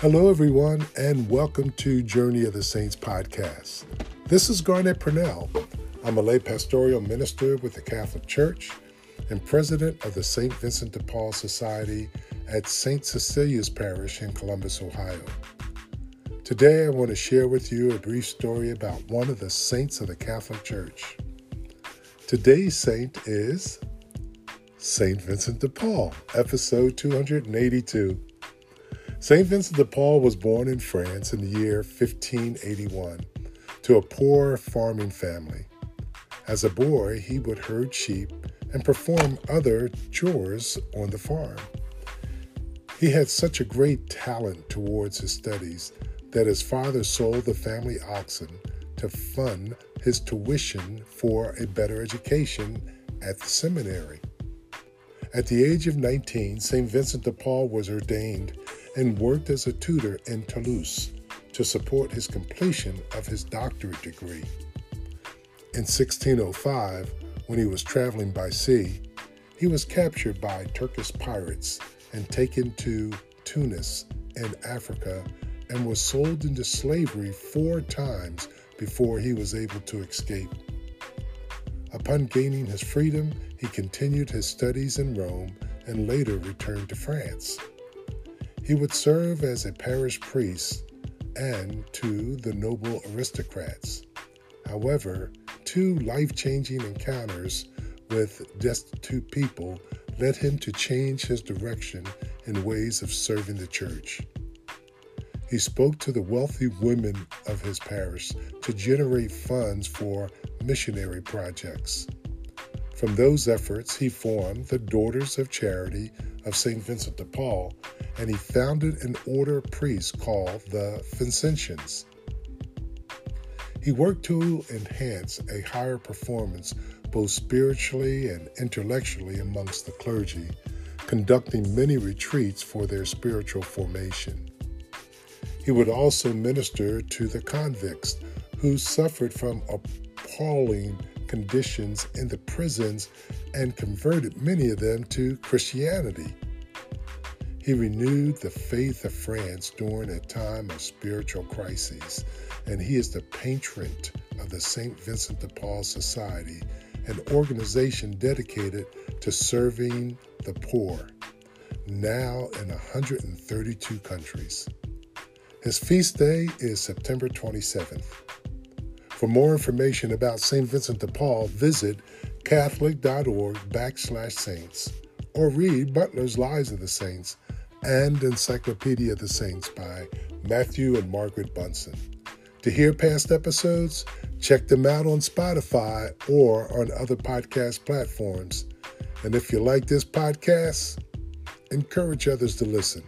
Hello, everyone, and welcome to Journey of the Saints podcast. This is Garnett Purnell. I'm a lay pastoral minister with the Catholic Church and president of the St. Vincent de Paul Society at St. Cecilia's Parish in Columbus, Ohio. Today, I want to share with you a brief story about one of the saints of the Catholic Church. Today's saint is St. Vincent de Paul, episode 282. St. Vincent de Paul was born in France in the year 1581 to a poor farming family. As a boy, he would herd sheep and perform other chores on the farm. He had such a great talent towards his studies that his father sold the family oxen to fund his tuition for a better education at the seminary. At the age of 19, St. Vincent de Paul was ordained and worked as a tutor in Toulouse to support his completion of his doctorate degree. In 1605, when he was traveling by sea, he was captured by Turkish pirates and taken to Tunis in Africa and was sold into slavery four times before he was able to escape. Upon gaining his freedom, he continued his studies in Rome and later returned to France. He would serve as a parish priest and to the noble aristocrats. However, two life changing encounters with destitute people led him to change his direction in ways of serving the church. He spoke to the wealthy women of his parish to generate funds for missionary projects. From those efforts, he formed the Daughters of Charity of St. Vincent de Paul and he founded an order of priests called the Vincentians. He worked to enhance a higher performance both spiritually and intellectually amongst the clergy, conducting many retreats for their spiritual formation. He would also minister to the convicts who suffered from appalling conditions in the prisons and converted many of them to Christianity. He renewed the faith of France during a time of spiritual crises, and he is the patron of the St. Vincent de Paul Society, an organization dedicated to serving the poor, now in 132 countries. His feast day is September 27th. For more information about St. Vincent de Paul, visit catholic.org backslash saints or read Butler's Lives of the Saints and Encyclopedia of the Saints by Matthew and Margaret Bunson. To hear past episodes, check them out on Spotify or on other podcast platforms. And if you like this podcast, encourage others to listen.